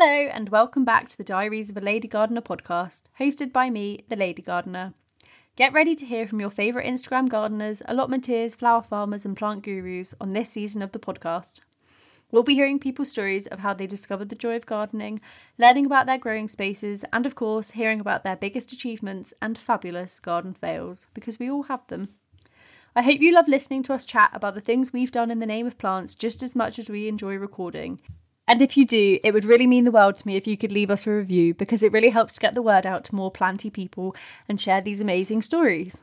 Hello, and welcome back to the Diaries of a Lady Gardener podcast, hosted by me, the Lady Gardener. Get ready to hear from your favourite Instagram gardeners, allotmenteers, flower farmers, and plant gurus on this season of the podcast. We'll be hearing people's stories of how they discovered the joy of gardening, learning about their growing spaces, and of course, hearing about their biggest achievements and fabulous garden fails, because we all have them. I hope you love listening to us chat about the things we've done in the name of plants just as much as we enjoy recording. And if you do, it would really mean the world to me if you could leave us a review because it really helps to get the word out to more planty people and share these amazing stories.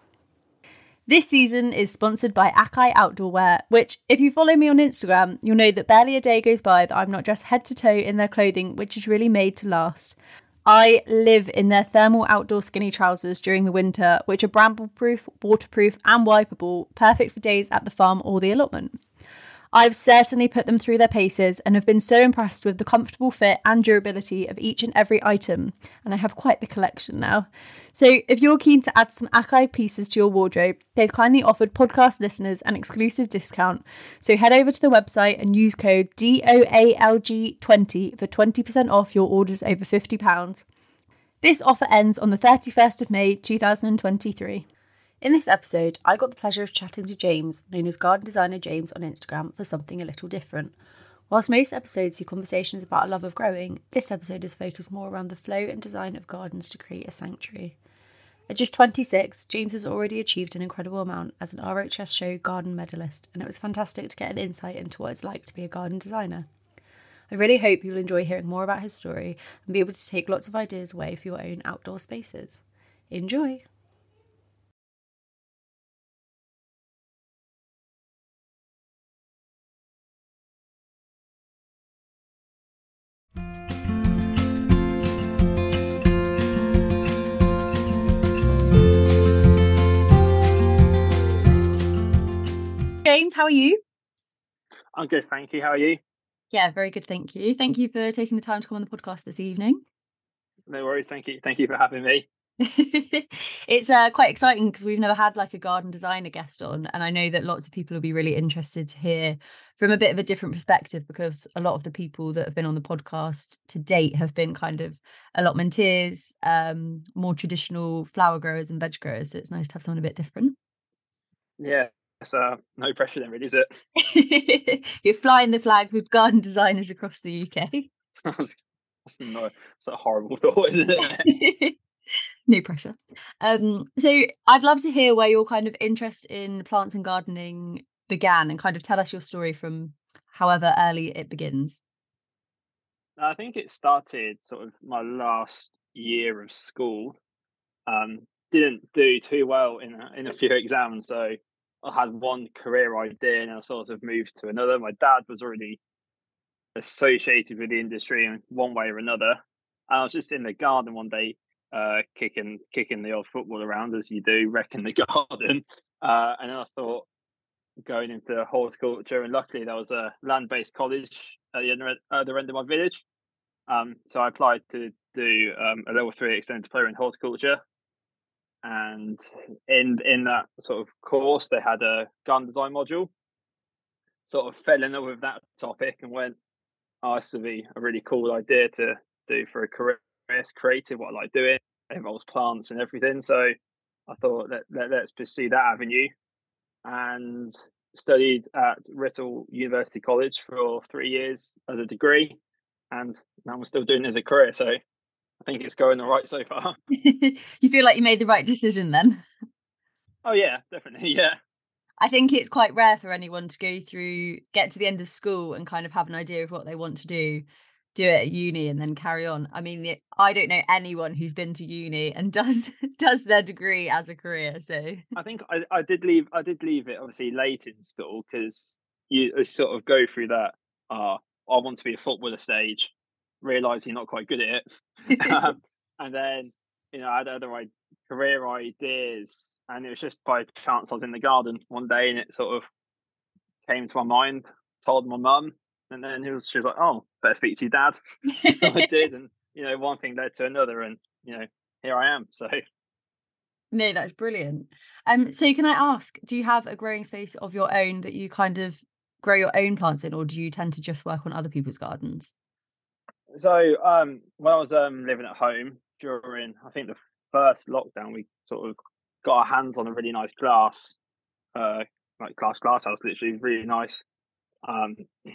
This season is sponsored by ACAI Outdoor Wear, which, if you follow me on Instagram, you'll know that barely a day goes by that I'm not dressed head to toe in their clothing, which is really made to last. I live in their thermal outdoor skinny trousers during the winter, which are bramble proof, waterproof, and wipeable, perfect for days at the farm or the allotment. I've certainly put them through their paces and have been so impressed with the comfortable fit and durability of each and every item, and I have quite the collection now. So, if you're keen to add some ACAI pieces to your wardrobe, they've kindly offered podcast listeners an exclusive discount. So, head over to the website and use code DOALG20 for 20% off your orders over £50. This offer ends on the 31st of May 2023. In this episode, I got the pleasure of chatting to James, known as Garden Designer James on Instagram, for something a little different. Whilst most episodes see conversations about a love of growing, this episode is focused more around the flow and design of gardens to create a sanctuary. At just 26, James has already achieved an incredible amount as an RHS show garden medalist, and it was fantastic to get an insight into what it's like to be a garden designer. I really hope you'll enjoy hearing more about his story and be able to take lots of ideas away for your own outdoor spaces. Enjoy! James, how are you? I'm good, thank you. How are you? Yeah, very good, thank you. Thank you for taking the time to come on the podcast this evening. No worries, thank you. Thank you for having me. it's uh, quite exciting because we've never had like a garden designer guest on, and I know that lots of people will be really interested to hear from a bit of a different perspective because a lot of the people that have been on the podcast to date have been kind of allotmenteers, um, more traditional flower growers and veg growers. So it's nice to have someone a bit different. Yeah, so no pressure then, really, is it? You're flying the flag with garden designers across the UK. That's not it's a horrible thought, isn't it? no pressure. Um, so I'd love to hear where your kind of interest in plants and gardening began, and kind of tell us your story from however early it begins. I think it started sort of my last year of school. Um, didn't do too well in a, in a few exams, so I had one career idea and I sort of moved to another. My dad was already associated with the industry in one way or another. And I was just in the garden one day, uh, kicking kicking the old football around as you do, wrecking the garden. Uh, and I thought going into horticulture, and luckily there was a land-based college at the end of my village. Um, so I applied to do um, a level three extended diploma in horticulture, and in in that sort of course they had a gun design module. Sort of fell in love with that topic and went oh this would be a really cool idea to do for a career. It's creative what i like doing. It involves plants and everything. So i thought that let, let's pursue that avenue and studied at Writtle University College for three years as a degree and now I'm still doing it as a career so I think it's going all right so far. you feel like you made the right decision then? Oh yeah, definitely. Yeah. I think it's quite rare for anyone to go through, get to the end of school and kind of have an idea of what they want to do, do it at uni and then carry on. I mean, I don't know anyone who's been to uni and does does their degree as a career. So I think I, I did leave I did leave it obviously late in school because you sort of go through that. Uh, I want to be a footballer stage, realize you're not quite good at it. Um, and then, you know, I had other like, career ideas. And it was just by chance I was in the garden one day and it sort of came to my mind, told my mum. And then he was, she was like, oh, better speak to your dad. so I did. And, you know, one thing led to another. And, you know, here I am. So. No, that's brilliant. Um, so can I ask, do you have a growing space of your own that you kind of grow your own plants in, or do you tend to just work on other people's gardens? So um, when I was um, living at home during, I think the first lockdown, we sort of got our hands on a really nice glass, uh, like glass glass house, literally really nice. Um,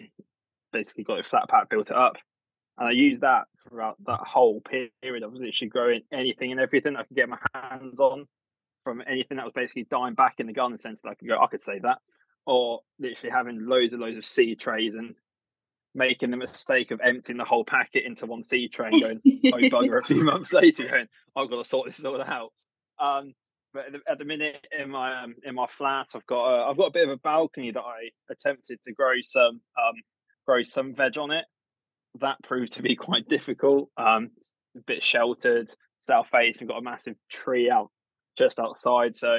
basically got a flat pack, built it up, and I used that throughout that whole period. I was literally growing anything and everything I could get my hands on, from anything that was basically dying back in the garden centre. I could go, I could save that, or literally having loads and loads of seed trays and making the mistake of emptying the whole packet into one seed tray and going, oh bugger, a few months later, going, I've got to sort this all out. Um, but at the, at the, minute in my um, in my flat, I've got a, I've got a bit of a balcony that I attempted to grow some um, grow some veg on it. That proved to be quite difficult. Um, a bit sheltered, south face. We've got a massive tree out just outside, so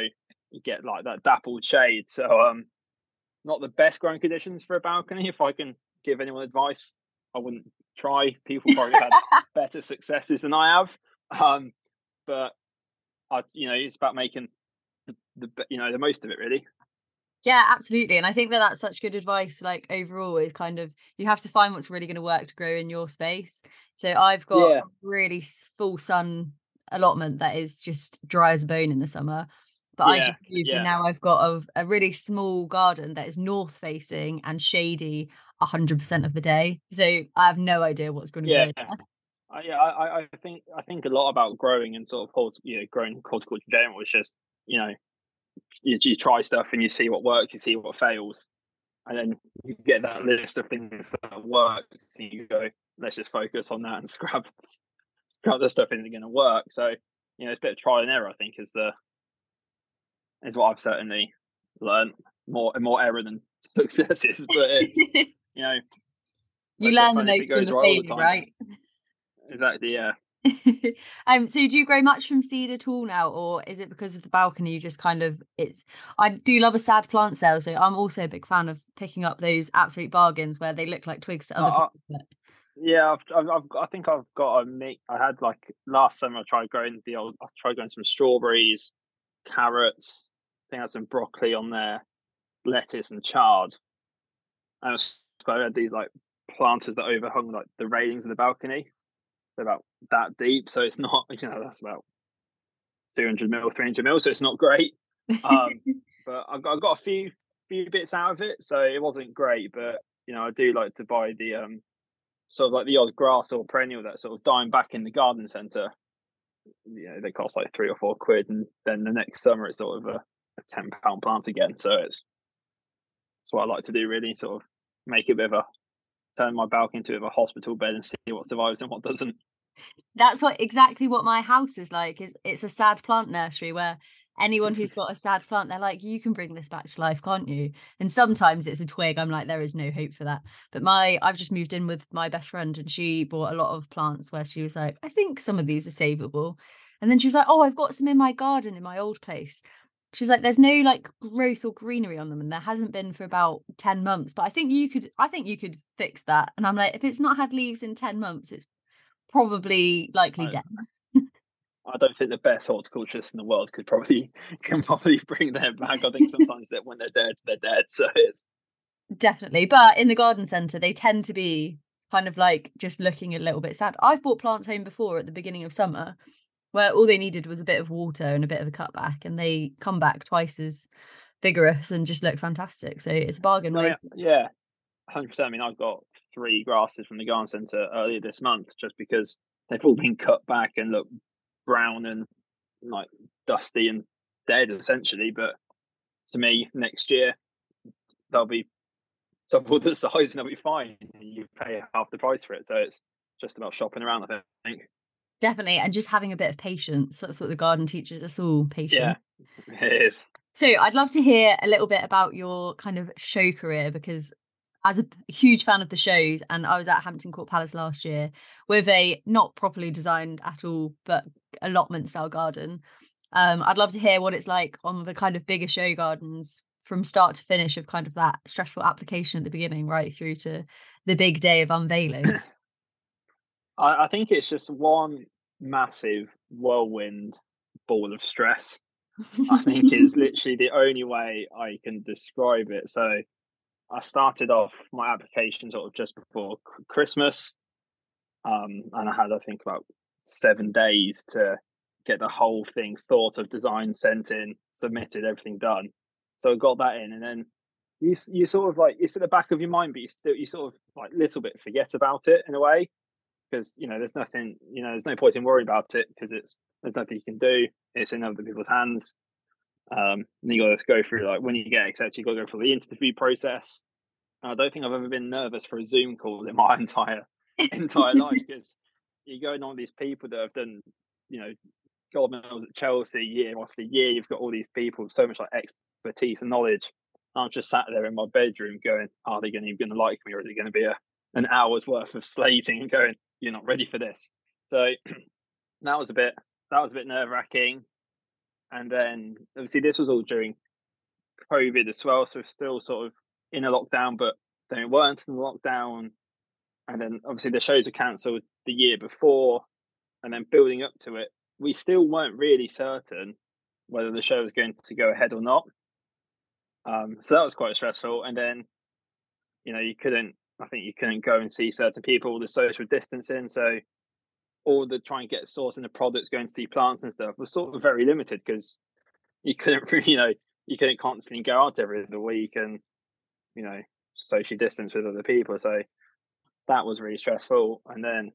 you get like that dappled shade. So um, not the best growing conditions for a balcony. If I can give anyone advice, I wouldn't try. People probably had better successes than I have. Um, but I, you know, it's about making the, the you know the most of it, really. Yeah, absolutely. And I think that that's such good advice. Like overall, is kind of you have to find what's really going to work to grow in your space. So I've got yeah. really full sun allotment that is just dry as a bone in the summer. But yeah, I just moved yeah. and now I've got a, a really small garden that is north facing and shady 100% of the day. So I have no idea what's going to yeah. grow. Uh, yeah, I, I think I think a lot about growing and sort of you know growing horticulture in general is just you know you, you try stuff and you see what works, you see what fails, and then you get that list of things that work. So you go, let's just focus on that and scrap scrap the stuff isn't going to work. So you know, it's a bit of trial and error. I think is the is what I've certainly learned more more error than successes, but it's, you know, you learn the notes from the right failure, right? Exactly. Yeah. um so do you grow much from seed at all now or is it because of the balcony you just kind of it's i do love a sad plant sale so i'm also a big fan of picking up those absolute bargains where they look like twigs to other uh, people yeah I've, I've, I've, i think i've got a make i had like last summer i tried growing the old i tried growing some strawberries carrots i think i had some broccoli on there lettuce and chard and I had these like planters that overhung like the railings of the balcony they're about that deep, so it's not you know that's about two hundred mil, three hundred mil, so it's not great. Um, but I got, I got a few few bits out of it, so it wasn't great. But you know, I do like to buy the um sort of like the odd grass or perennial that's sort of dying back in the garden centre. You know, they cost like three or four quid, and then the next summer it's sort of a, a ten pound plant again. So it's it's what I like to do, really, sort of make a bit of a turn my balcony into a hospital bed and see what survives and what doesn't. That's what exactly what my house is like. Is it's a sad plant nursery where anyone who's got a sad plant, they're like, you can bring this back to life, can't you? And sometimes it's a twig. I'm like, there is no hope for that. But my, I've just moved in with my best friend, and she bought a lot of plants where she was like, I think some of these are savable. And then she was like, oh, I've got some in my garden in my old place she's like there's no like growth or greenery on them and there hasn't been for about 10 months but i think you could i think you could fix that. And i'm like if it's not had leaves in 10 months it's probably likely dead i don't think the best horticulturists in the world could probably can probably bring them back. I think sometimes that when they're dead they're dead so it's definitely but in the garden center they tend to be kind of like just looking a little bit sad. I've bought plants home before at the beginning of summer where all they needed was a bit of water and a bit of a cutback, and they come back twice as vigorous and just look fantastic. So it's a bargain. No, yeah, hundred percent. I mean, I've got three grasses from the garden centre earlier this month just because they've all been cut back and look brown and like dusty and dead essentially. But to me, next year they'll be double the size and they'll be fine. You pay half the price for it, so it's just about shopping around. I think. Definitely. And just having a bit of patience. That's what the garden teaches us all patience. Yeah, it is. So I'd love to hear a little bit about your kind of show career because as a huge fan of the shows, and I was at Hampton Court Palace last year with a not properly designed at all, but allotment style garden. Um, I'd love to hear what it's like on the kind of bigger show gardens from start to finish of kind of that stressful application at the beginning, right through to the big day of unveiling. I, I think it's just one massive whirlwind ball of stress. I think is literally the only way I can describe it. So I started off my application sort of just before Christmas. um, and I had I think about seven days to get the whole thing thought of, design, sent in, submitted, everything done. So I got that in, and then you you sort of like it's at the back of your mind, but you still you sort of like little bit forget about it in a way because you know there's nothing you know there's no point in worrying about it because it's there's nothing you can do. It's in other people's hands. Um, and you got to go through like when you get accepted, you got to go through the interview process. And I don't think I've ever been nervous for a Zoom call in my entire entire life because you're going on these people that have done, you know, God knows at Chelsea year after year. You've got all these people with so much like expertise and knowledge. I'm just sat there in my bedroom going, are they going to, going to like me or is it going to be a an hour's worth of slating and going, you're not ready for this. So that was a bit that was a bit nerve wracking. And then obviously this was all during COVID as well, so still sort of in a lockdown, but then it weren't in the lockdown. And then obviously the shows were cancelled the year before, and then building up to it, we still weren't really certain whether the show was going to go ahead or not. Um, so that was quite stressful. And then, you know, you couldn't, I think you couldn't go and see certain people, the social distancing. So all the trying to get sourcing the products, going to see plants and stuff was sort of very limited because you couldn't really, you know, you couldn't constantly go out every other week and, you know, socially distance with other people. So that was really stressful. And then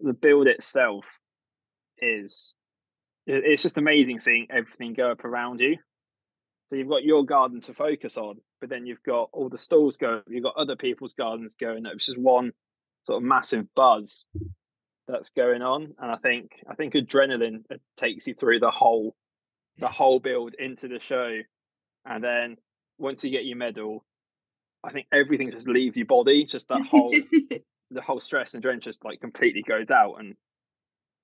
the build itself is it's just amazing seeing everything go up around you. So you've got your garden to focus on, but then you've got all the stalls going, you've got other people's gardens going. It's just one sort of massive buzz that's going on. And I think I think adrenaline uh, takes you through the whole the whole build into the show. And then once you get your medal, I think everything just leaves your body. Just that whole the whole stress and adrenaline just like completely goes out. And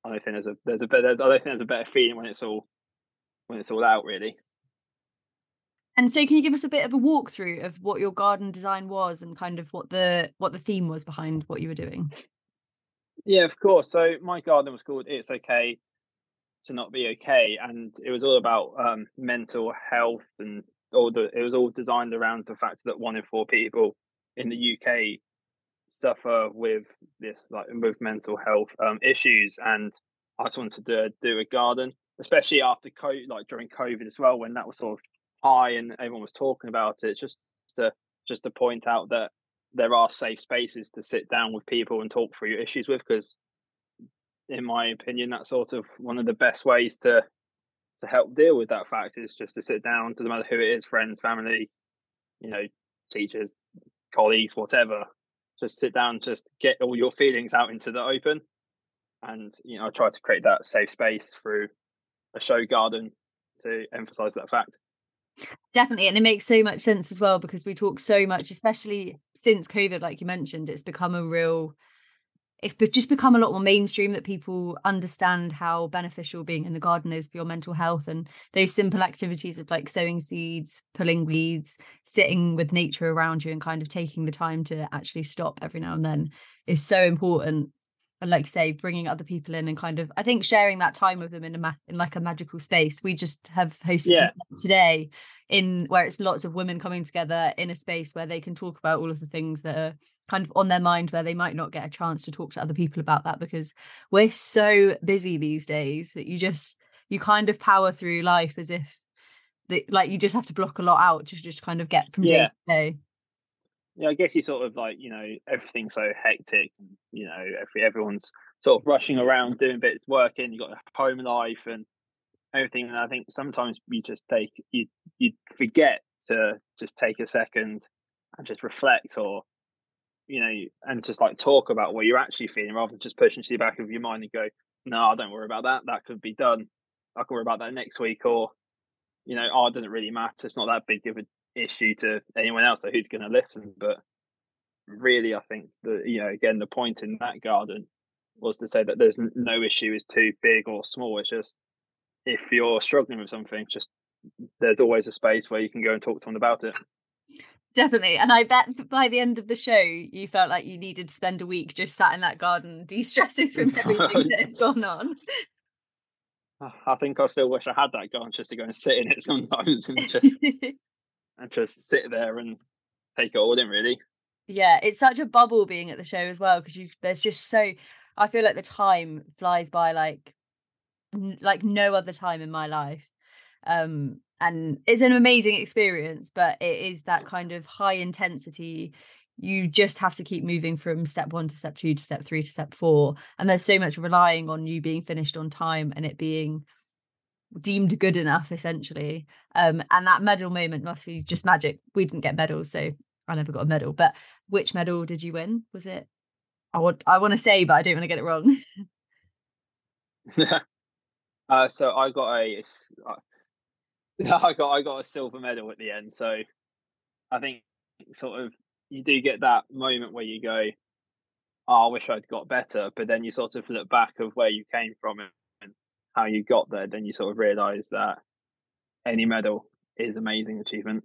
I don't think there's a there's a there's I don't think there's a better feeling when it's all when it's all out really. And so, can you give us a bit of a walkthrough of what your garden design was and kind of what the what the theme was behind what you were doing? Yeah, of course. So my garden was called "It's Okay to Not Be Okay," and it was all about um, mental health and all the. It was all designed around the fact that one in four people in the UK suffer with this, like with mental health um, issues, and I just wanted to do a garden, especially after COVID, like during COVID as well, when that was sort of high and everyone was talking about it. Just to just to point out that there are safe spaces to sit down with people and talk through your issues with, because in my opinion, that's sort of one of the best ways to to help deal with that fact is just to sit down. Doesn't matter who it is, friends, family, you know, teachers, colleagues, whatever. Just sit down, just get all your feelings out into the open, and you know, I try to create that safe space through a show garden to emphasize that fact. Definitely. And it makes so much sense as well because we talk so much, especially since COVID, like you mentioned, it's become a real, it's just become a lot more mainstream that people understand how beneficial being in the garden is for your mental health. And those simple activities of like sowing seeds, pulling weeds, sitting with nature around you, and kind of taking the time to actually stop every now and then is so important and like you say bringing other people in and kind of i think sharing that time with them in a ma- in like a magical space we just have hosted yeah. today in where it's lots of women coming together in a space where they can talk about all of the things that are kind of on their mind where they might not get a chance to talk to other people about that because we're so busy these days that you just you kind of power through life as if that like you just have to block a lot out to just kind of get from yeah. day to day yeah, I guess you sort of like you know everything's so hectic. You know, every everyone's sort of rushing around doing bits, working. You got home life and everything. And I think sometimes you just take you you forget to just take a second and just reflect, or you know, and just like talk about what you're actually feeling, rather than just pushing to the back of your mind and go, "No, don't worry about that. That could be done. I can worry about that next week." Or you know, oh, it doesn't really matter. It's not that big of a issue to anyone else so who's going to listen? But really i think that you know again the point in that garden was to say that there's no issue is too big or small. It's just if you're struggling with something just there's always a space where you can go and talk to someone about it. Definitely and i bet by the end of the show you felt like you needed to spend a week just sat in that garden de-stressing from everything that had gone on. I think I still wish I had that garden just to go and sit in it sometimes and just and just sit there and take it all in really yeah it's such a bubble being at the show as well because you there's just so I feel like the time flies by like like no other time in my life. Um and it's an amazing experience, but it is that kind of high intensity you just have to keep moving from step one to step two to step three to step four. And there's so much relying on you being finished on time and it being deemed good enough, essentially. Um, and that medal moment must be just magic. We didn't get medals, so I never got a medal. But which medal did you win? Was it? I want I want to say, but I don't want to get it wrong. uh, so I got a, I got I got a silver medal at the end. So I think sort of you do get that moment where you go, oh, I wish I'd got better, but then you sort of look back of where you came from and how you got there, then you sort of realise that any medal is amazing achievement.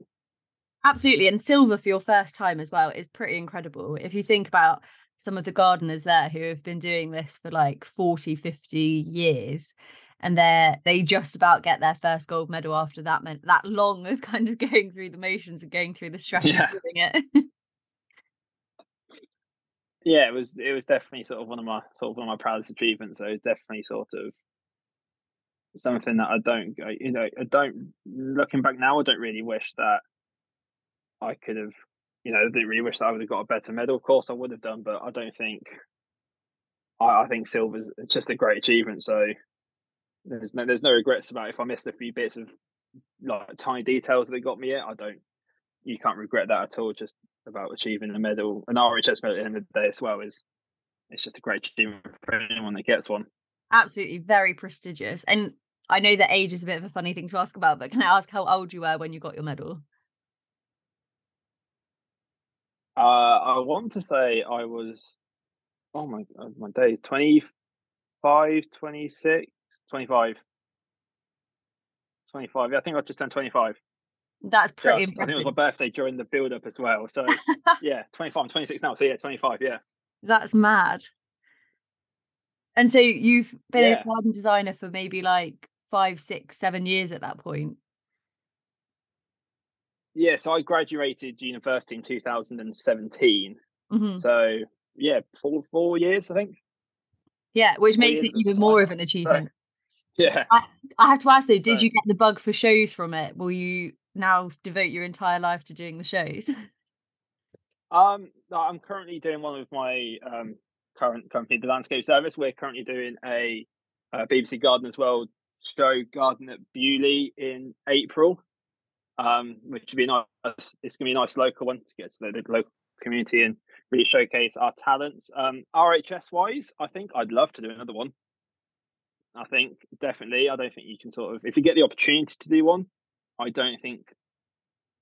Absolutely, and silver for your first time as well is pretty incredible. If you think about some of the gardeners there who have been doing this for like 40, 50 years, and they they just about get their first gold medal after that meant that long of kind of going through the motions and going through the stress yeah. of doing it. yeah, it was it was definitely sort of one of my sort of one of my proudest achievements. So it's definitely sort of something that I don't you know I don't looking back now I don't really wish that I could have you know I didn't really wish that I would have got a better medal. Of course I would have done, but I don't think I, I think silver's just a great achievement. So there's no there's no regrets about it. if I missed a few bits of like tiny details that got me it. I don't you can't regret that at all. Just about achieving a medal, an RHS medal at the end of the day as well is it's just a great achievement for anyone that gets one. Absolutely, very prestigious. And I know that age is a bit of a funny thing to ask about, but can I ask how old you were when you got your medal? Uh, I want to say I was, oh my god, my days, 25, 26, 25. 25. Yeah, I think I just turned 25. That's pretty Just, impressive. I think it was my birthday during the build up as well. So yeah, 25, I'm 26 now. So yeah, 25, yeah. That's mad. And so you've been yeah. a garden designer for maybe like five, six, seven years at that point. Yeah, so I graduated university in 2017. Mm-hmm. So yeah, four four years, I think. Yeah, which four makes it even more of an achievement. So, yeah. I, I, have to ask though, did so, you get the bug for shows from it? Will you now devote your entire life to doing the shows? Um, I'm currently doing one of my um, current company, the Landscape Service. We're currently doing a, a BBC Gardeners World show, Garden at Beaulieu in April, um, which would be nice. It's going to be a nice local one to get to the local community and really showcase our talents. Um, RHS wise, I think I'd love to do another one. I think definitely. I don't think you can sort of, if you get the opportunity to do one, I don't think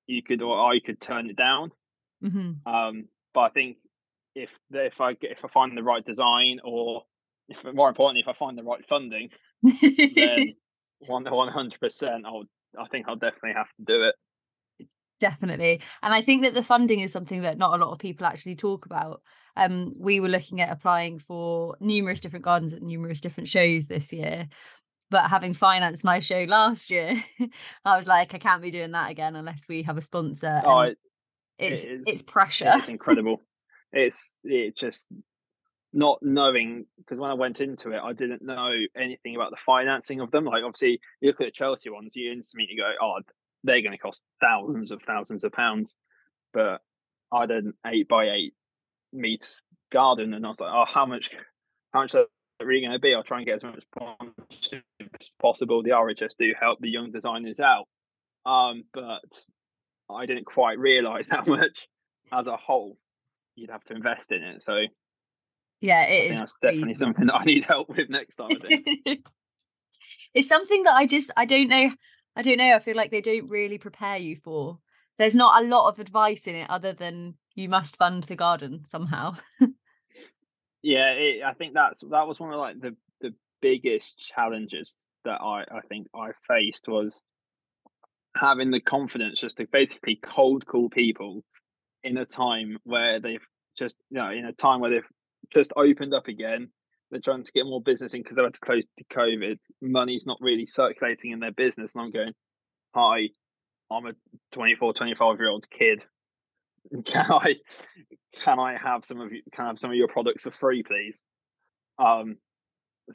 you could or I could turn it down. Mm-hmm. Um, but I think if if I if I find the right design or if more importantly if I find the right funding, then one one hundred percent I'll I think I'll definitely have to do it. Definitely, and I think that the funding is something that not a lot of people actually talk about. Um, we were looking at applying for numerous different gardens at numerous different shows this year, but having financed my show last year, I was like, I can't be doing that again unless we have a sponsor. Oh, it, it's it is, it's pressure. It's incredible. It's it just not knowing because when I went into it, I didn't know anything about the financing of them. Like obviously, you look at the Chelsea ones, you instantly go, "Oh, they're going to cost thousands of thousands of pounds." But I had an eight by eight meters garden, and I was like, "Oh, how much? How much that really going to be. I'll try and get as much as possible. The RHS do help the young designers out, um, but I didn't quite realise how much as a whole you'd have to invest in it. So yeah, it is that's definitely something that I need help with next time. it's something that I just I don't know. I don't know. I feel like they don't really prepare you for. There's not a lot of advice in it other than you must fund the garden somehow. yeah, it, I think that's that was one of like the the biggest challenges that I I think I faced was having the confidence just to basically cold call people in a time where they've just you know in a time where they've just opened up again they're trying to get more business in because they had to close to covid money's not really circulating in their business and i'm going hi i'm a 24 25 year old kid can I can I have some of you can I have some of your products for free, please? Um,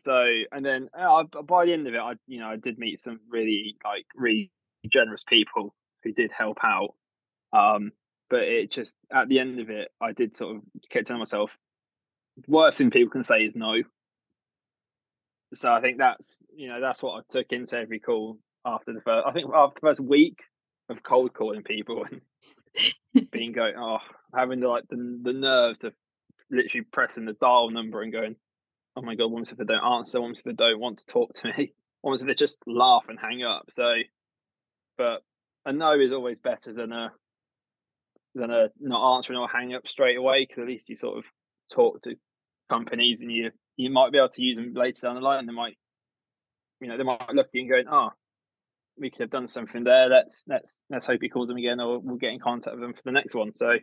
so and then uh, by the end of it, I you know I did meet some really like really generous people who did help out. Um, but it just at the end of it, I did sort of keep telling myself, worst thing people can say is no. So I think that's you know that's what I took into every call after the first. I think after the first week of cold calling people and being going oh having the like the, the nerves of literally pressing the dial number and going oh my god, what if they don't answer? What if they don't want to talk to me? What if they just laugh and hang up? So, but a no is always better than a than a not answering or hang up straight away because at least you sort of talk to companies and you you might be able to use them later down the line. And they might, you know, they might look at you and go, "Oh, we could have done something there. Let's let's let's hope he calls them again, or we'll get in contact with them for the next one." So, I think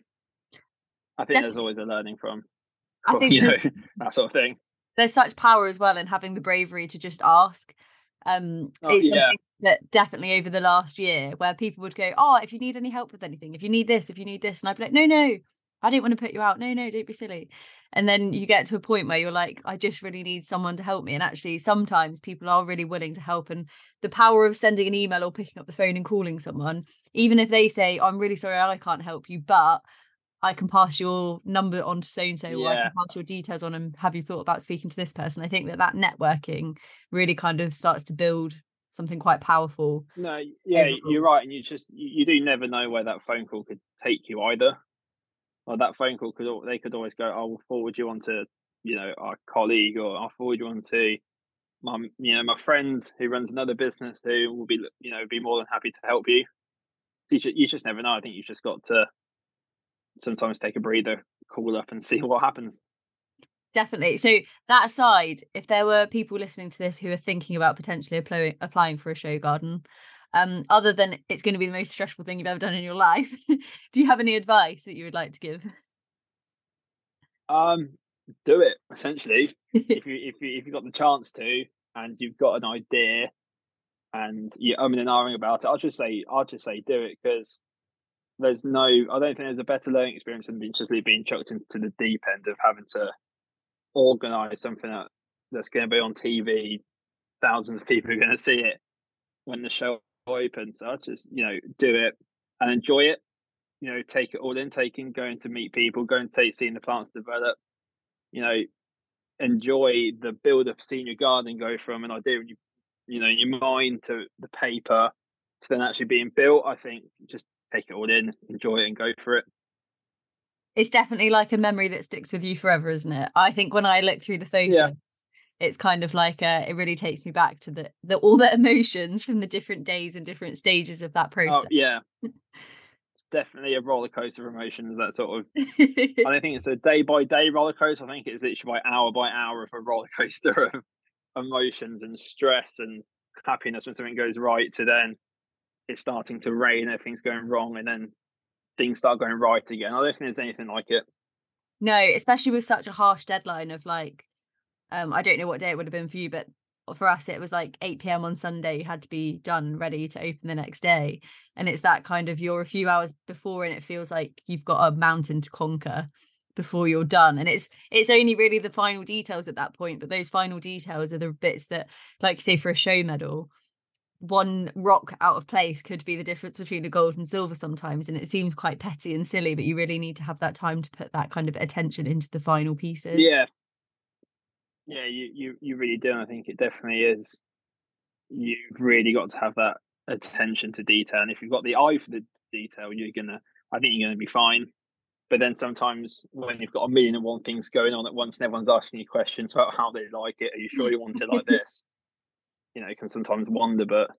Definitely. there's always a learning from, I think you know that sort of thing there's such power as well in having the bravery to just ask. Um, oh, it's yeah. something that definitely over the last year where people would go, "Oh, if you need any help with anything, if you need this, if you need this," and I'd be like, "No, no, I don't want to put you out. No, no, don't be silly." And then you get to a point where you're like, "I just really need someone to help me." And actually, sometimes people are really willing to help. And the power of sending an email or picking up the phone and calling someone, even if they say, "I'm really sorry, I can't help you," but I can pass your number on to so and so, or I can pass your details on and have you thought about speaking to this person. I think that that networking really kind of starts to build something quite powerful. No, yeah, overall. you're right, and you just you do never know where that phone call could take you either. Or that phone call could they could always go, oh, "I will forward you on to you know our colleague," or "I'll forward you on to my you know my friend who runs another business who will be you know be more than happy to help you." So you, just, you just never know. I think you've just got to sometimes take a breather, call up and see what happens. Definitely. So that aside, if there were people listening to this who are thinking about potentially applying applying for a show garden, um, other than it's going to be the most stressful thing you've ever done in your life, do you have any advice that you would like to give? Um, do it essentially. if you if you if you got the chance to, and you've got an idea, and you're umming and ahhing about it, I'll just say I'll just say do it because there's no I don't think there's a better learning experience than being just being chucked into the deep end of having to organize something that, that's going to be on TV. Thousands of people are going to see it when the show opens. So I just you know do it and enjoy it. You know, take it all in, taking going to meet people, going to take seeing the plants develop. You know, enjoy the build up, seeing your garden go from an idea in you, you know in your mind to the paper to then actually being built. I think just take it all in, enjoy it, and go for it. It's definitely like a memory that sticks with you forever, isn't it? I think when I look through the photos, yeah. it's kind of like uh, it really takes me back to the, the all the emotions from the different days and different stages of that process. Oh, yeah. it's definitely a roller coaster of emotions. That sort of, I don't think it's a day by day roller coaster. I think it's literally by hour by hour of a roller coaster of emotions and stress and happiness when something goes right to then it's starting to rain, everything's going wrong, and then things start going right again. I don't think there's anything like it. No, especially with such a harsh deadline of like, um, I don't know what day it would have been for you, but for us it was like 8 p.m. on Sunday. You had to be done, ready to open the next day, and it's that kind of you're a few hours before, and it feels like you've got a mountain to conquer before you're done and it's it's only really the final details at that point but those final details are the bits that like say for a show medal one rock out of place could be the difference between a gold and silver sometimes and it seems quite petty and silly but you really need to have that time to put that kind of attention into the final pieces. Yeah. Yeah you you, you really do i think it definitely is. You've really got to have that attention to detail and if you've got the eye for the detail you're gonna i think you're gonna be fine. But then sometimes when you've got a million and one things going on at once and everyone's asking you questions about how they like it are you sure you want it like this you know can sometimes wander, but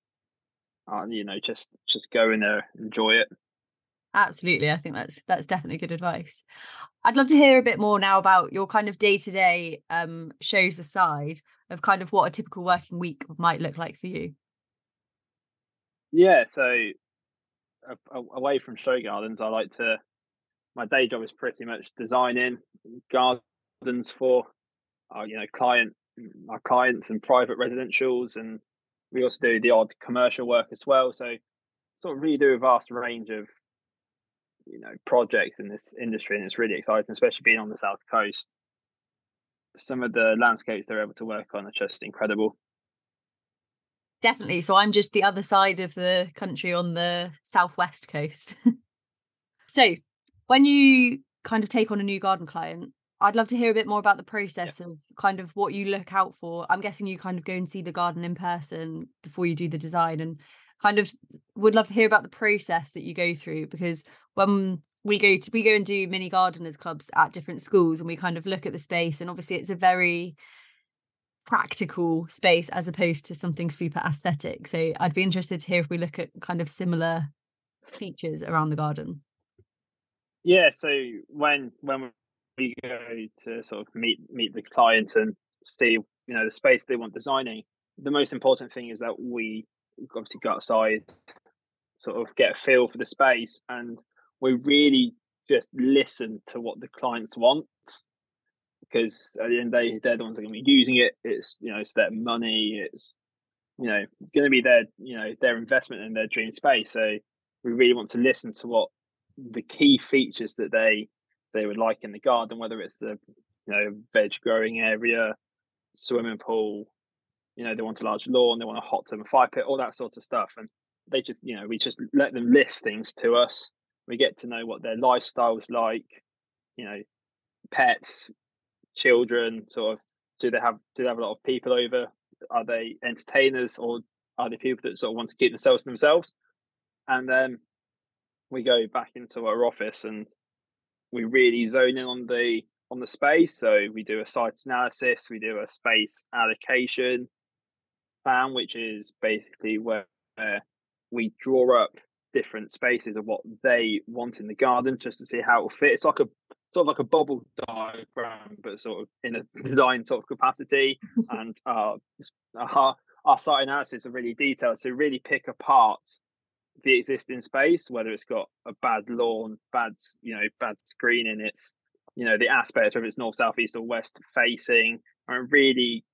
uh, you know just just go in there, enjoy it. Absolutely, I think that's that's definitely good advice. I'd love to hear a bit more now about your kind of day to day um shows aside of kind of what a typical working week might look like for you. Yeah, so away from show gardens, I like to. My day job is pretty much designing gardens for, uh, you know, client our clients and private residentials, and we also do the odd commercial work as well. So, sort of really do a vast range of you know projects in this industry, and it's really exciting, especially being on the south coast. some of the landscapes they're able to work on are just incredible. Definitely. So I'm just the other side of the country on the southwest coast. so when you kind of take on a new garden client, I'd love to hear a bit more about the process yeah. of kind of what you look out for. I'm guessing you kind of go and see the garden in person before you do the design and kind of would love to hear about the process that you go through because when we go to we go and do mini gardeners clubs at different schools and we kind of look at the space and obviously it's a very practical space as opposed to something super aesthetic so i'd be interested to hear if we look at kind of similar features around the garden yeah so when when we go to sort of meet meet the client and see you know the space they want designing the most important thing is that we obviously go outside sort of get a feel for the space and we really just listen to what the clients want because at the end of the day, they're the ones that are going to be using it. It's you know, it's their money. It's you know, going to be their you know their investment in their dream space. So we really want to listen to what the key features that they they would like in the garden, whether it's the you know veg growing area, swimming pool, you know they want a large lawn, they want a hot tub, a fire pit, all that sort of stuff, and they just you know we just let them list things to us we get to know what their lifestyle's like, you know, pets, children, sort of do they have do they have a lot of people over? Are they entertainers or are they people that sort of want to keep themselves to themselves? And then we go back into our office and we really zone in on the on the space. So we do a site analysis, we do a space allocation plan, which is basically where we draw up different spaces of what they want in the garden just to see how it will fit. It's like a sort of like a bubble diagram, but sort of in a design sort of capacity. and uh, our, our site analysis are really detailed to really pick apart the existing space, whether it's got a bad lawn, bad you know bad screening, it's you know the aspects whether it's north, south, east, or west facing, and really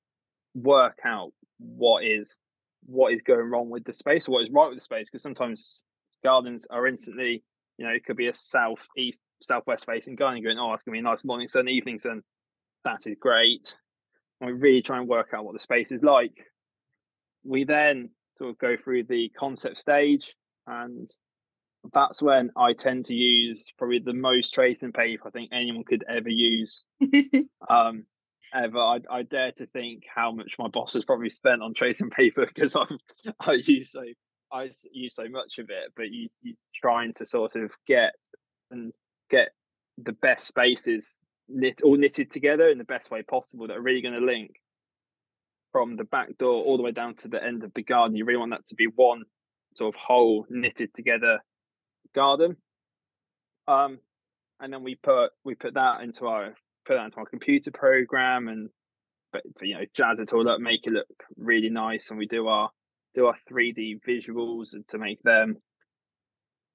work out what is what is going wrong with the space or what is right with the space because sometimes gardens are instantly, you know, it could be a south east, southwest facing garden. Going, oh, it's gonna be a nice morning sun, evening sun. That is great. And we really try and work out what the space is like. We then sort of go through the concept stage, and that's when I tend to use probably the most tracing paper I think anyone could ever use. um, ever. I, I dare to think how much my boss has probably spent on tracing paper because I'm I use so I use so much of it, but you you trying to sort of get and get the best spaces knit all knitted together in the best way possible that are really going to link from the back door all the way down to the end of the garden. You really want that to be one sort of whole knitted together garden. Um, and then we put we put that into our put that into our computer program and but you know jazz it all up, make it look really nice, and we do our do our 3D visuals and to make them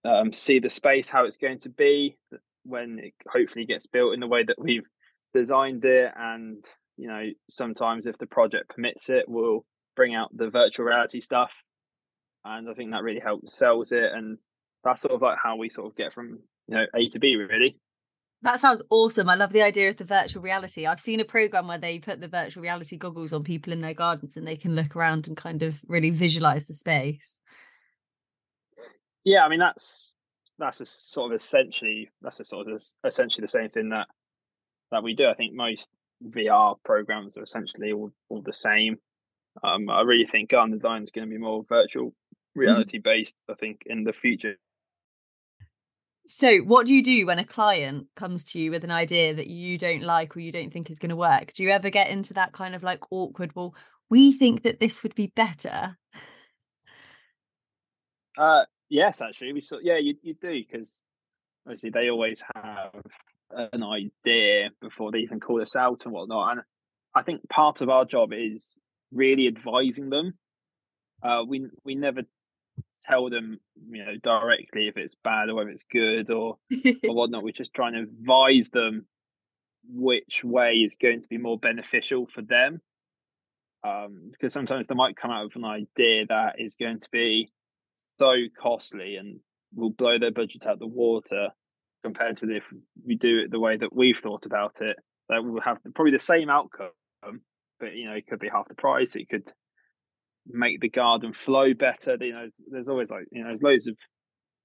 um, see the space how it's going to be when it hopefully gets built in the way that we've designed it and you know sometimes if the project permits it we'll bring out the virtual reality stuff and i think that really helps sells it and that's sort of like how we sort of get from you know a to b really that sounds awesome. I love the idea of the virtual reality. I've seen a program where they put the virtual reality goggles on people in their gardens and they can look around and kind of really visualize the space. Yeah, I mean that's that's a sort of essentially that's a sort of essentially the same thing that that we do. I think most VR programs are essentially all, all the same. Um, I really think garden design is going to be more virtual mm-hmm. reality based. I think in the future so, what do you do when a client comes to you with an idea that you don't like or you don't think is going to work? Do you ever get into that kind of like awkward, well, we think that this would be better? Uh, yes, actually, we saw. Yeah, you you do because obviously they always have an idea before they even call us out and whatnot. And I think part of our job is really advising them. Uh, we we never tell them, you know, directly if it's bad or if it's good or or whatnot. We're just trying to advise them which way is going to be more beneficial for them. Um, because sometimes they might come out with an idea that is going to be so costly and will blow their budget out the water compared to if we do it the way that we've thought about it. that we will have probably the same outcome, but you know it could be half the price. It could make the garden flow better. You know, there's always like you know there's loads of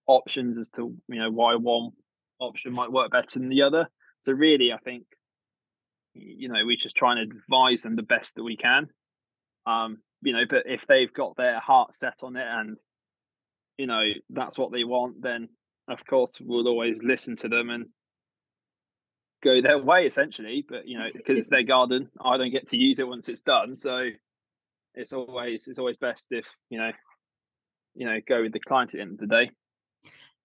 options as to you know why one option might work better than the other. So really, I think you know we're just try and advise them the best that we can. Um, you know, but if they've got their heart set on it and you know that's what they want, then of course we'll always listen to them and go their way essentially. But you know, because it's their garden, I don't get to use it once it's done. So it's always it's always best if you know you know go with the client at the end of the day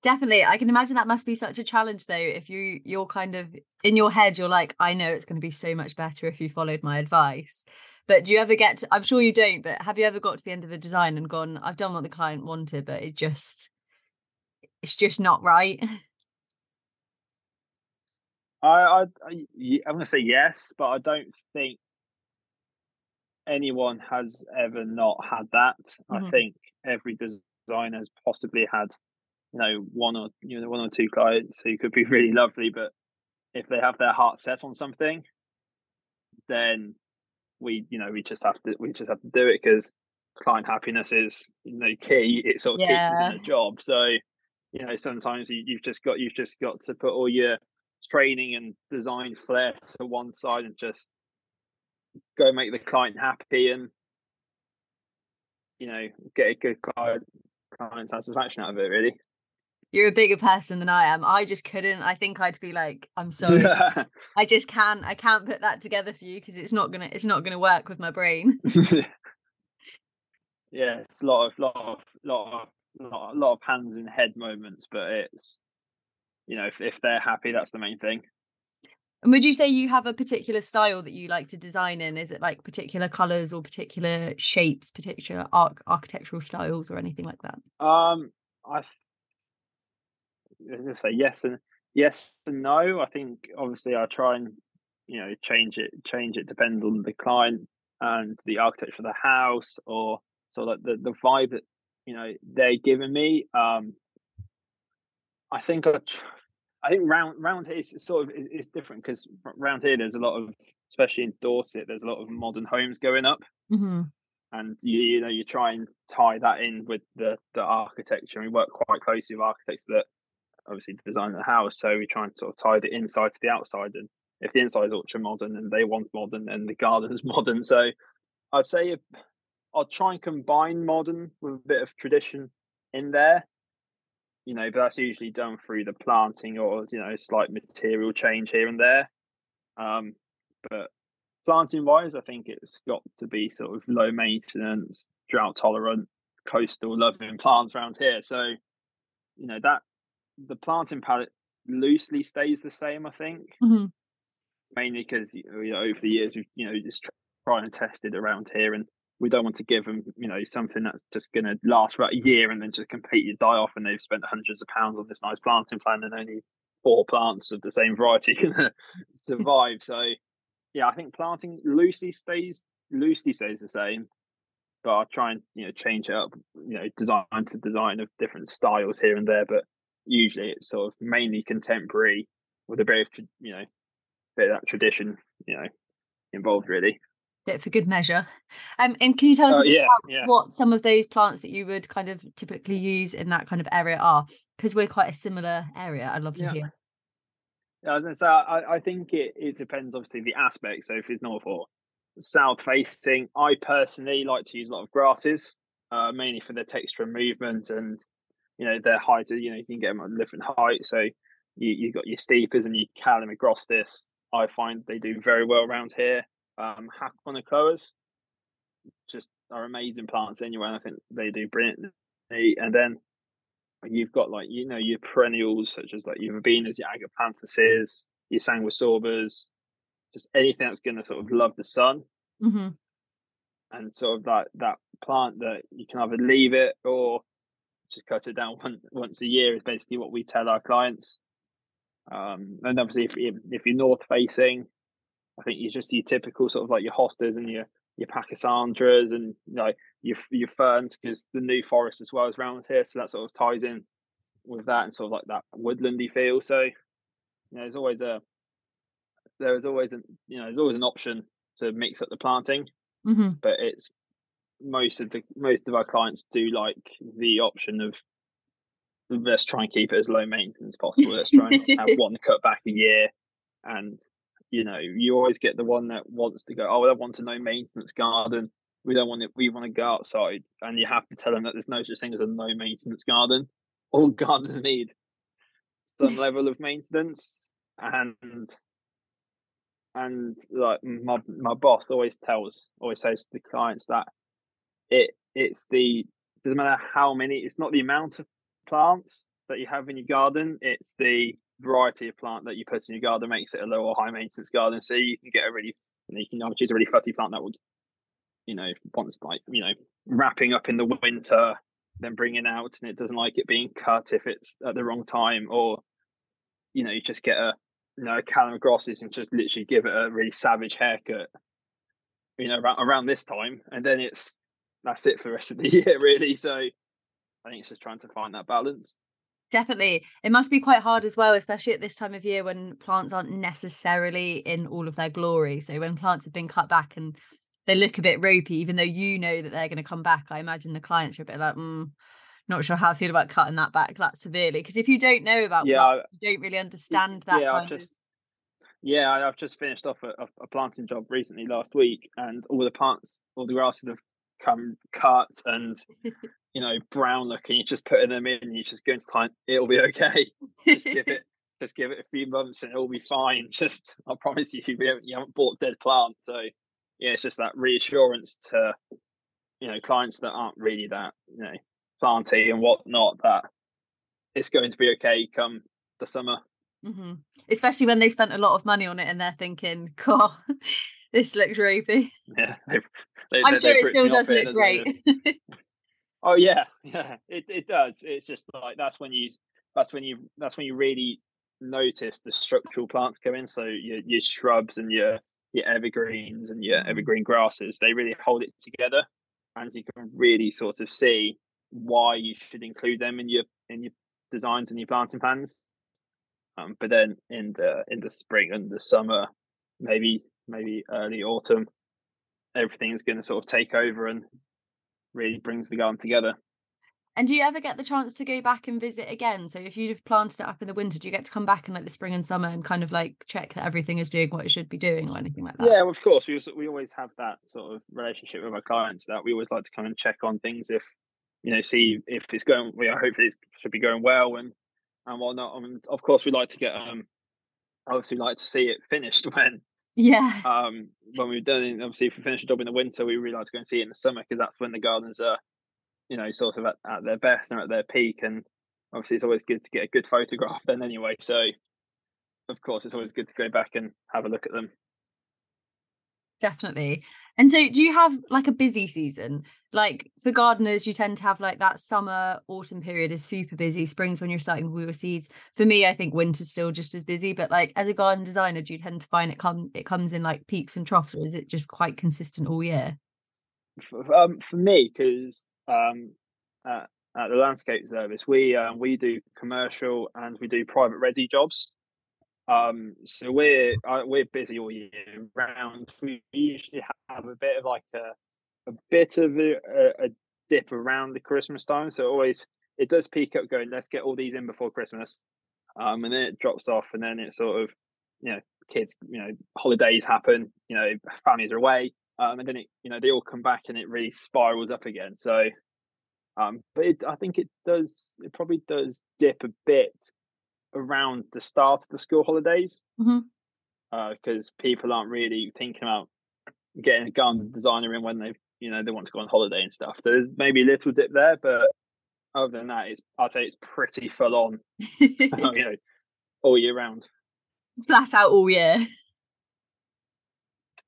definitely i can imagine that must be such a challenge though if you you're kind of in your head you're like i know it's going to be so much better if you followed my advice but do you ever get to, i'm sure you don't but have you ever got to the end of a design and gone i've done what the client wanted but it just it's just not right i i, I i'm going to say yes but i don't think anyone has ever not had that. Mm-hmm. I think every designer has possibly had, you know, one or you know one or two clients who could be really lovely, but if they have their heart set on something, then we you know we just have to we just have to do it because client happiness is you know key. It sort of yeah. keeps us in a job. So you know sometimes you, you've just got you've just got to put all your training and design flair to one side and just go make the client happy and you know get a good client client satisfaction out of it really. You're a bigger person than i am. I just couldn't. I think i'd be like i'm sorry. I just can't i can't put that together for you because it's not gonna it's not gonna work with my brain. Yeah it's a lot of lot of lot of lot, lot of hands in head moments but it's you know if, if they're happy that's the main thing and would you say you have a particular style that you like to design in? Is it like particular colors or particular shapes, particular arch- architectural styles, or anything like that? Um, I th- say yes and yes and no. I think obviously I try and you know change it. Change it depends on the client and the architecture of the house, or so that the the vibe that you know they're giving me. Um, I think I I think round round here is sort of it's different because round here there's a lot of, especially in Dorset, there's a lot of modern homes going up, mm-hmm. and you, you know you try and tie that in with the the architecture. We work quite closely with architects that obviously design the house, so we try and sort of tie the inside to the outside. And if the inside is ultra modern and they want modern, and the garden is modern, so I'd say if, I'll try and combine modern with a bit of tradition in there you know, but that's usually done through the planting or you know slight material change here and there. Um, but planting wise, I think it's got to be sort of low maintenance, drought tolerant, coastal loving plants around here. So, you know that the planting palette loosely stays the same. I think mm-hmm. mainly because you know over the years we've you know just trying and tested around here and we don't want to give them, you know, something that's just going to last for a year and then just completely die off. And they've spent hundreds of pounds on this nice planting plan, and only four plants of the same variety can survive. so, yeah, I think planting loosely stays loosely stays the same, but I'll try and you know change it up, you know, design to design of different styles here and there. But usually, it's sort of mainly contemporary with a bit of you know, bit of that tradition, you know, involved really bit for good measure. Um, and can you tell us uh, yeah, yeah. what some of those plants that you would kind of typically use in that kind of area are? Because we're quite a similar area. I'd love to yeah. hear. Yeah, I say, I, I think it, it depends obviously the aspect. So if it's north or south facing, I personally like to use a lot of grasses, uh, mainly for the texture and movement and you know their height. You know you can get them at different height. So you you got your stipas and your calamagrostis. I find they do very well around here um, Hakonechloas, just are amazing plants anyway. And I think they do brilliantly. And then you've got like you know your perennials such as like your verbenas, your agapanthuses, your sanguisorbas, just anything that's going to sort of love the sun. Mm-hmm. And sort of that that plant that you can either leave it or just cut it down one, once a year is basically what we tell our clients. Um, and obviously, if if you're north facing, I think you're just your typical sort of like your hostas and your your pachysandras and you know your your ferns because the new forest as well is around here, so that sort of ties in with that and sort of like that woodlandy feel. So you know, there's always a there is always an you know there's always an option to mix up the planting, hmm but it's most of the most of our clients do like the option of let's try and keep it as low maintenance as possible. Let's try and have one cut back a year, and you know you always get the one that wants to go. Oh, I want a no maintenance garden. We don't want it. We want to go outside, and you have to tell them that there's no such thing as a no maintenance garden. All gardens need some level of maintenance, and and like my my boss always tells, always says to the clients that it it's the doesn't matter how many. It's not the amount of plants that you have in your garden. It's the variety of plant that you put in your garden makes it a low or high maintenance garden. So you can get a really you, know, you can choose a really fussy plant that would you know wants like you know wrapping up in the winter then bringing out and it doesn't like it being cut if it's at the wrong time or you know you just get a you know a calamagrostis and just literally give it a really savage haircut you know around, around this time and then it's that's it for the rest of the year really so i think it's just trying to find that balance Definitely. It must be quite hard as well, especially at this time of year when plants aren't necessarily in all of their glory. So when plants have been cut back and they look a bit ropey, even though you know that they're going to come back, I imagine the clients are a bit like, mm, not sure how I feel about cutting that back that severely. Because if you don't know about yeah plants, you don't really understand that yeah kind i've just yeah I- i've just finished off a, a, a planting job recently last week and all the plants all the grasses have come cut and you know brown looking you're just putting them in and you just going to client it'll be okay. Just give it just give it a few months and it'll be fine. Just i promise you we haven't, you haven't bought dead plants. So yeah it's just that reassurance to you know clients that aren't really that you know planty and whatnot that it's going to be okay come the summer. Mm-hmm. Especially when they spent a lot of money on it and they're thinking, God, this looks ropey. yeah they've, they, I'm they- sure it still does look great. Oh yeah, yeah, it it does. It's just like that's when you that's when you that's when you really notice the structural plants come in. So your your shrubs and your your evergreens and your Mhm. evergreen grasses, they really hold it together, and you can really sort of see why you should include them in your in your designs and your planting plans. Um, but then in the in the spring and the summer, maybe maybe early autumn, everything is going to sort of take over and really brings the garden together. And do you ever get the chance to go back and visit again? So if you'd have planted it up in the winter, do you get to come back in like the spring and summer and kind of like check that everything is doing what it should be doing or anything like that? Yeah, of course. We we always have that sort of relationship with our clients that we always like to come and check on things if you know see if it's going. We hopefully it should be going well and and whatnot. And of course, we like to get um obviously like to see it finished when Yeah. um when we've done it. Obviously, if we finish a job in the winter, we really like to go and see it in the summer because that's when the gardens are you know sort of at, at their best and at their peak. And obviously, it's always good to get a good photograph then anyway. So of course, it's always good to go back and have a look at them. Definitely. And so do you have like a busy season? Like for gardeners, you tend to have like that summer, autumn period is super busy. Spring's when you're starting with your seeds. For me, I think winter's still just as busy. But like as a garden designer, do you tend to find it come it comes in like peaks and troughs, or is it just quite consistent all year? f- um, for me because um, at, at the landscape service we uh, we do commercial and we do private ready jobs um, so we're uh, we're busy all year round we usually have a bit of like a, a bit of a, a, dip around the christmas time so always it does peak up going let's get all these in before christmas um, and then it drops off and then it sort of you know kids you know holidays happen you know families are away um, and then it you know they all come back and it really spirals up again. So, um, but it, I think it does it probably does dip a bit around the start of the school holidays Mhm. because people aren't really thinking about getting a garden designer in when they you know they want to go on holiday and stuff. There's maybe a little dip there, but other than that, it's I'd say it's pretty full on, you know, all year round. Flat out all year.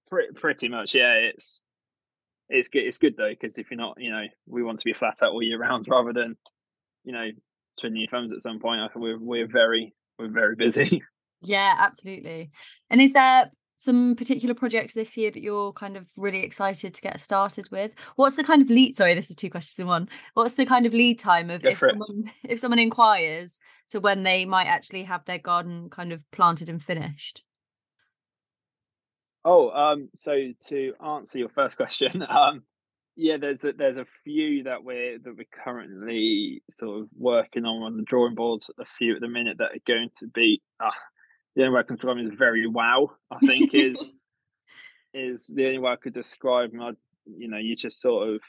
Pretty, pretty much, yeah. It's it's good. It's good though because if you're not, you know, we want to be flat out all year round rather than, you know, twiddling your thumbs at some point. I think we're we're very we're very busy. Yeah, absolutely. And is there some particular projects this year that you're kind of really excited to get started with? What's the kind of lead? Sorry, this is two questions in one. What's the kind of lead time of Go if it. someone if someone inquires to when they might actually have their garden kind of planted and finished? Oh, um, so to answer your first question, um, yeah, there's a, there's a few that we're that we're currently sort of working on on the drawing boards. A few at the minute that are going to be. Uh, the only way I can describe them is very wow. I think is is the only way I could describe them. I, you know, you just sort of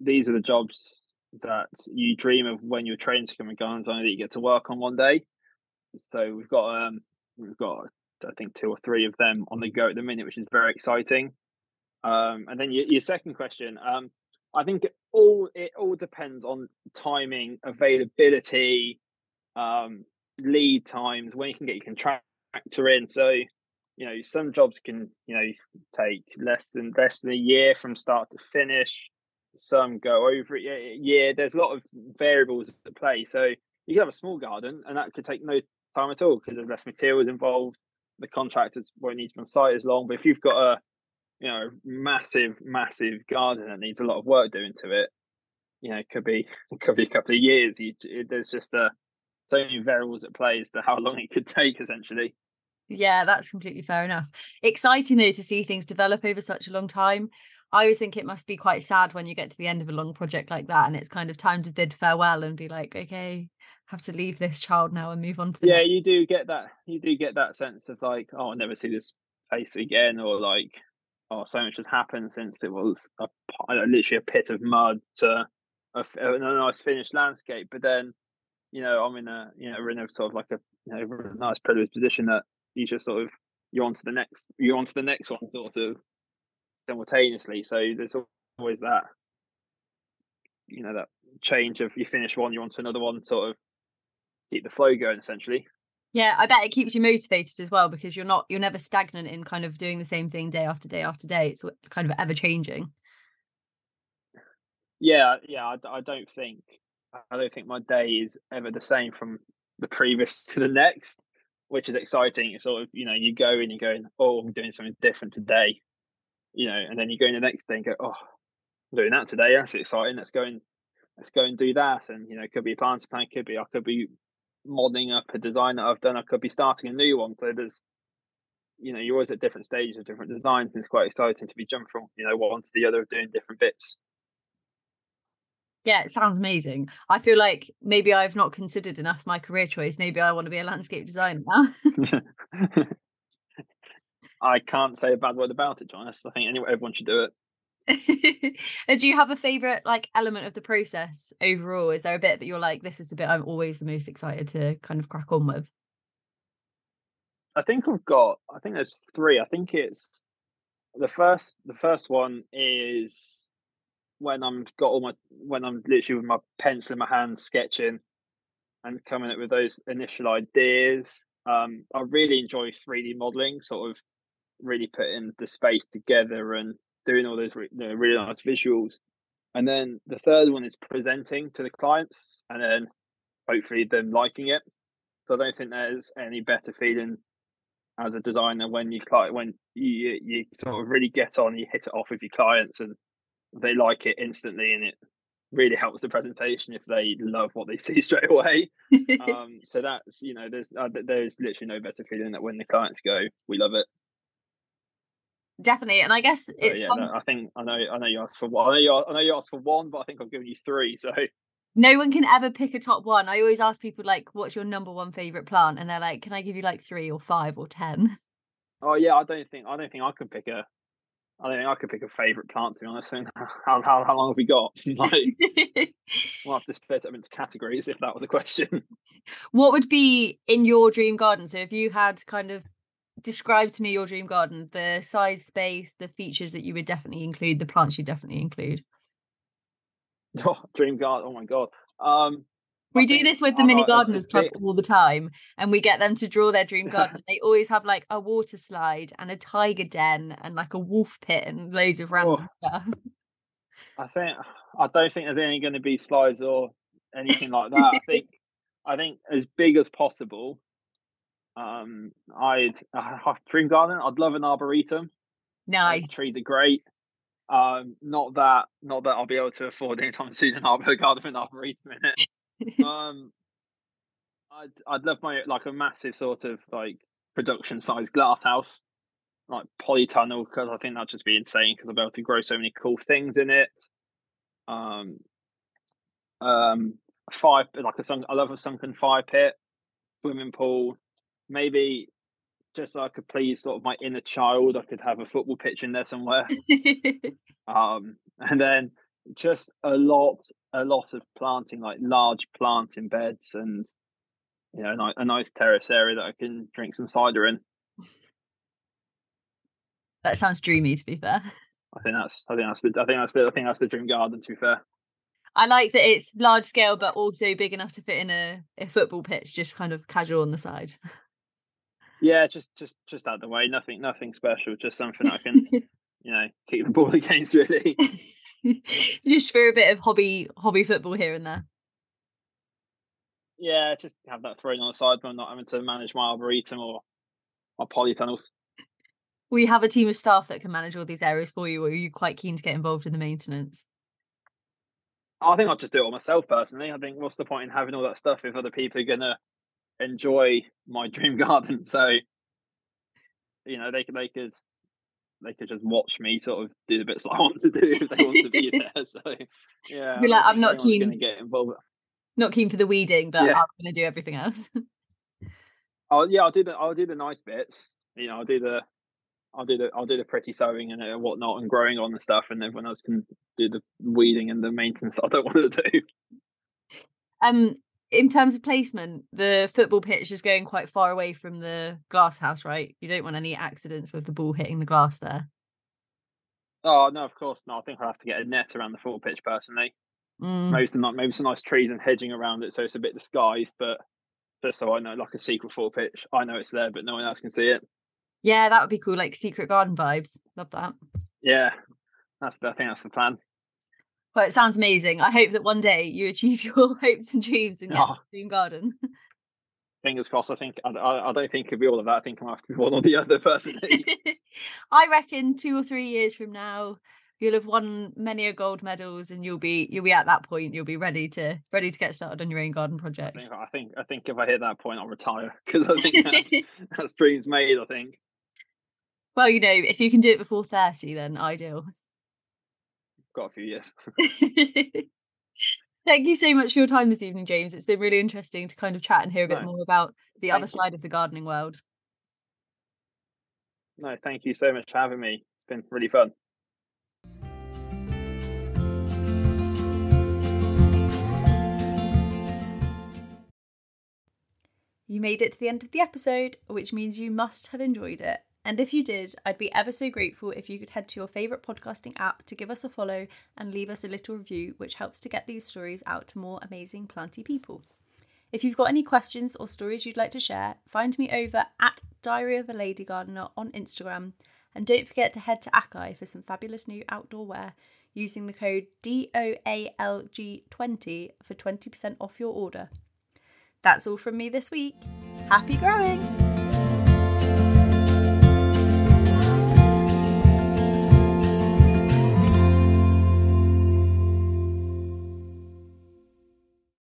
these are the jobs that you dream of when you're training to become a gun designer that you get to work on one day. So we've got um we've got I think two or three of them on the go at the minute, which is very exciting. Um, and then your, your second question, um, I think it all it all depends on timing, availability, um, lead times, when you can get your contractor in. So, you know, some jobs can you know take less than less than a year from start to finish. Some go over it. Yeah, there's a lot of variables at play. So you can have a small garden, and that could take no time at all because there's less materials involved. The contractors won't need to be on site as long. But if you've got a you know massive massive garden that needs a lot of work doing to it you know it could be it could be a couple of years you, it, there's just a so many variables at play as to how long it could take essentially yeah that's completely fair enough exciting though to see things develop over such a long time i always think it must be quite sad when you get to the end of a long project like that and it's kind of time to bid farewell and be like okay have to leave this child now and move on to the yeah next. you do get that you do get that sense of like oh i'll never see this face again or like oh, so much has happened since it was a, literally a pit of mud to a, a, nice finished landscape. But then, you know, I'm in a you know we're in a sort of like a you know a nice privileged position that you just sort of you're on to the next you're on to the next one sort of simultaneously. So there's always that you know that change of you finish one, you're on to another one, sort of keep the flow going essentially. Yeah, I bet it keeps you motivated as well because you're not you're never stagnant in kind of doing the same thing day after day after day. It's kind of ever changing. Yeah, yeah, I, I don't think I don't think my day is ever the same from the previous to the next, which is exciting. It's sort of you know you go and you're going, oh, I'm doing something different today, you know, and then you go in the next day and go, oh, I'm doing that today. That's exciting. Let's go and let's go and do that. And you know, it could be a planter plan, could be I could be modding up a design that I've done. I could be starting a new one. So there's, you know, you're always at different stages of different designs. And it's quite exciting to be jumping from, you know, one to the other, of doing different bits. Yeah, it sounds amazing. I feel like maybe I've not considered enough my career choice. Maybe I want to be a landscape designer now. I can't say a bad word about it, John. I think anyone, everyone should do it. and do you have a favorite like element of the process overall? Is there a bit that you're like, this is the bit I'm always the most excited to kind of crack on with? I think I've got. I think there's three. I think it's the first. The first one is when I'm got all my when I'm literally with my pencil in my hand sketching and coming up with those initial ideas. Um, I really enjoy 3D modeling, sort of really putting the space together and doing all those re- really nice visuals. And then the third one is presenting to the clients and then hopefully them liking it. So I don't think there's any better feeling as a designer when you when you you sort of really get on, you hit it off with your clients and they like it instantly and it really helps the presentation if they love what they see straight away. um, so that's you know there's uh, there's literally no better feeling that when the clients go, we love it. Definitely and i guess it's yeah, no, i think i know i know you asked for one i know you, I know you asked for one but i think i've given you three so. No one can ever pick a top one. I always ask people like what's your number one favorite plant? and they're like can i give you like three or five or ten? Oh yeah i don't think i don't think i can pick a I don't think I could pick a favourite plant to be honest. How, how, how long have we got? like, we'll have to split them into categories if that was a question. What would be in your dream garden? So if you had kind of describe to me your dream garden the size space the features that you would definitely include the plants you definitely include oh, dream garden oh my god um we do this with the mini gardeners club all the time and we get them to draw their dream garden they always have like a water slide and a tiger den and like a wolf pit and loads of random oh, stuff i think i don't think there's any going to be slides or anything like that i think i think as big as possible um, I'd uh, dream garden. I'd love an arboretum. Nice. trees are great. Um, not that, not that I'll be able to afford anytime soon an arbor garden and arboretum in it. um, I'd I'd love my like a massive sort of like production size glass house. like polytunnel because I think that'd just be insane because I'll be able to grow so many cool things in it. Um, um, fire like a sunk. I love a sunken fire pit, swimming pool. Maybe just so I could please sort of my inner child, I could have a football pitch in there somewhere. um, and then just a lot, a lot of planting, like large planting beds, and you know, a nice terrace area that I can drink some cider in. That sounds dreamy. To be fair, I think that's, I think that's the, I think that's the, I think that's the dream garden. To be fair. I like that it's large scale, but also big enough to fit in a, a football pitch, just kind of casual on the side. Yeah, just just just out the way. Nothing nothing special. Just something I can, you know, keep the ball against really. just for a bit of hobby hobby football here and there. Yeah, just have that thrown on the side when not having to manage my arboretum or my polytunnels. We have a team of staff that can manage all these areas for you, or are you quite keen to get involved in the maintenance? I think I'll just do it all myself personally. I think what's the point in having all that stuff if other people are gonna enjoy my dream garden? So, you know, they could they could they could just watch me sort of do the bits that I want to do if they want to be there. So, yeah, You're like, I'm not keen to get involved. Not keen for the weeding, but yeah. I'm going to do everything else. oh yeah, I'll do the I'll do the nice bits. You know, I'll do the I'll do the I'll do the pretty sowing and uh, whatnot and growing on the stuff, and everyone else can do the weeding and the maintenance I don't want to do. Um, in terms of placement, the football pitch is going quite far away from the glass house, right? You don't want any accidents with the ball hitting the glass there. Oh no, of course not. I think I'll have to get a net around the football pitch personally. Mm. Maybe some maybe some nice trees and hedging around it, so it's a bit disguised, but just so I know, like a secret football pitch. I know it's there, but no one else can see it. Yeah, that would be cool, like secret garden vibes. Love that. Yeah, that's the, I think that's the plan. Well, it sounds amazing. I hope that one day you achieve your hopes and dreams and get oh. dream garden. Fingers crossed. I think I, I don't think it'll be all of that. I think I'm have to be one or the other personally. I reckon two or three years from now, you'll have won many a gold medals, and you'll be you'll be at that point. You'll be ready to ready to get started on your own garden project. I think I think, I think if I hit that point, I'll retire because I think that's, that's dreams made. I think. Well, you know, if you can do it before 30, then ideal. Got a few years. Thank you so much for your time this evening, James. It's been really interesting to kind of chat and hear a bit no. more about the thank other you. side of the gardening world. No, thank you so much for having me. It's been really fun. You made it to the end of the episode, which means you must have enjoyed it. And if you did, I'd be ever so grateful if you could head to your favourite podcasting app to give us a follow and leave us a little review, which helps to get these stories out to more amazing planty people. If you've got any questions or stories you'd like to share, find me over at Diary of a Lady Gardener on Instagram. And don't forget to head to ACAI for some fabulous new outdoor wear using the code DOALG20 for 20% off your order. That's all from me this week. Happy growing!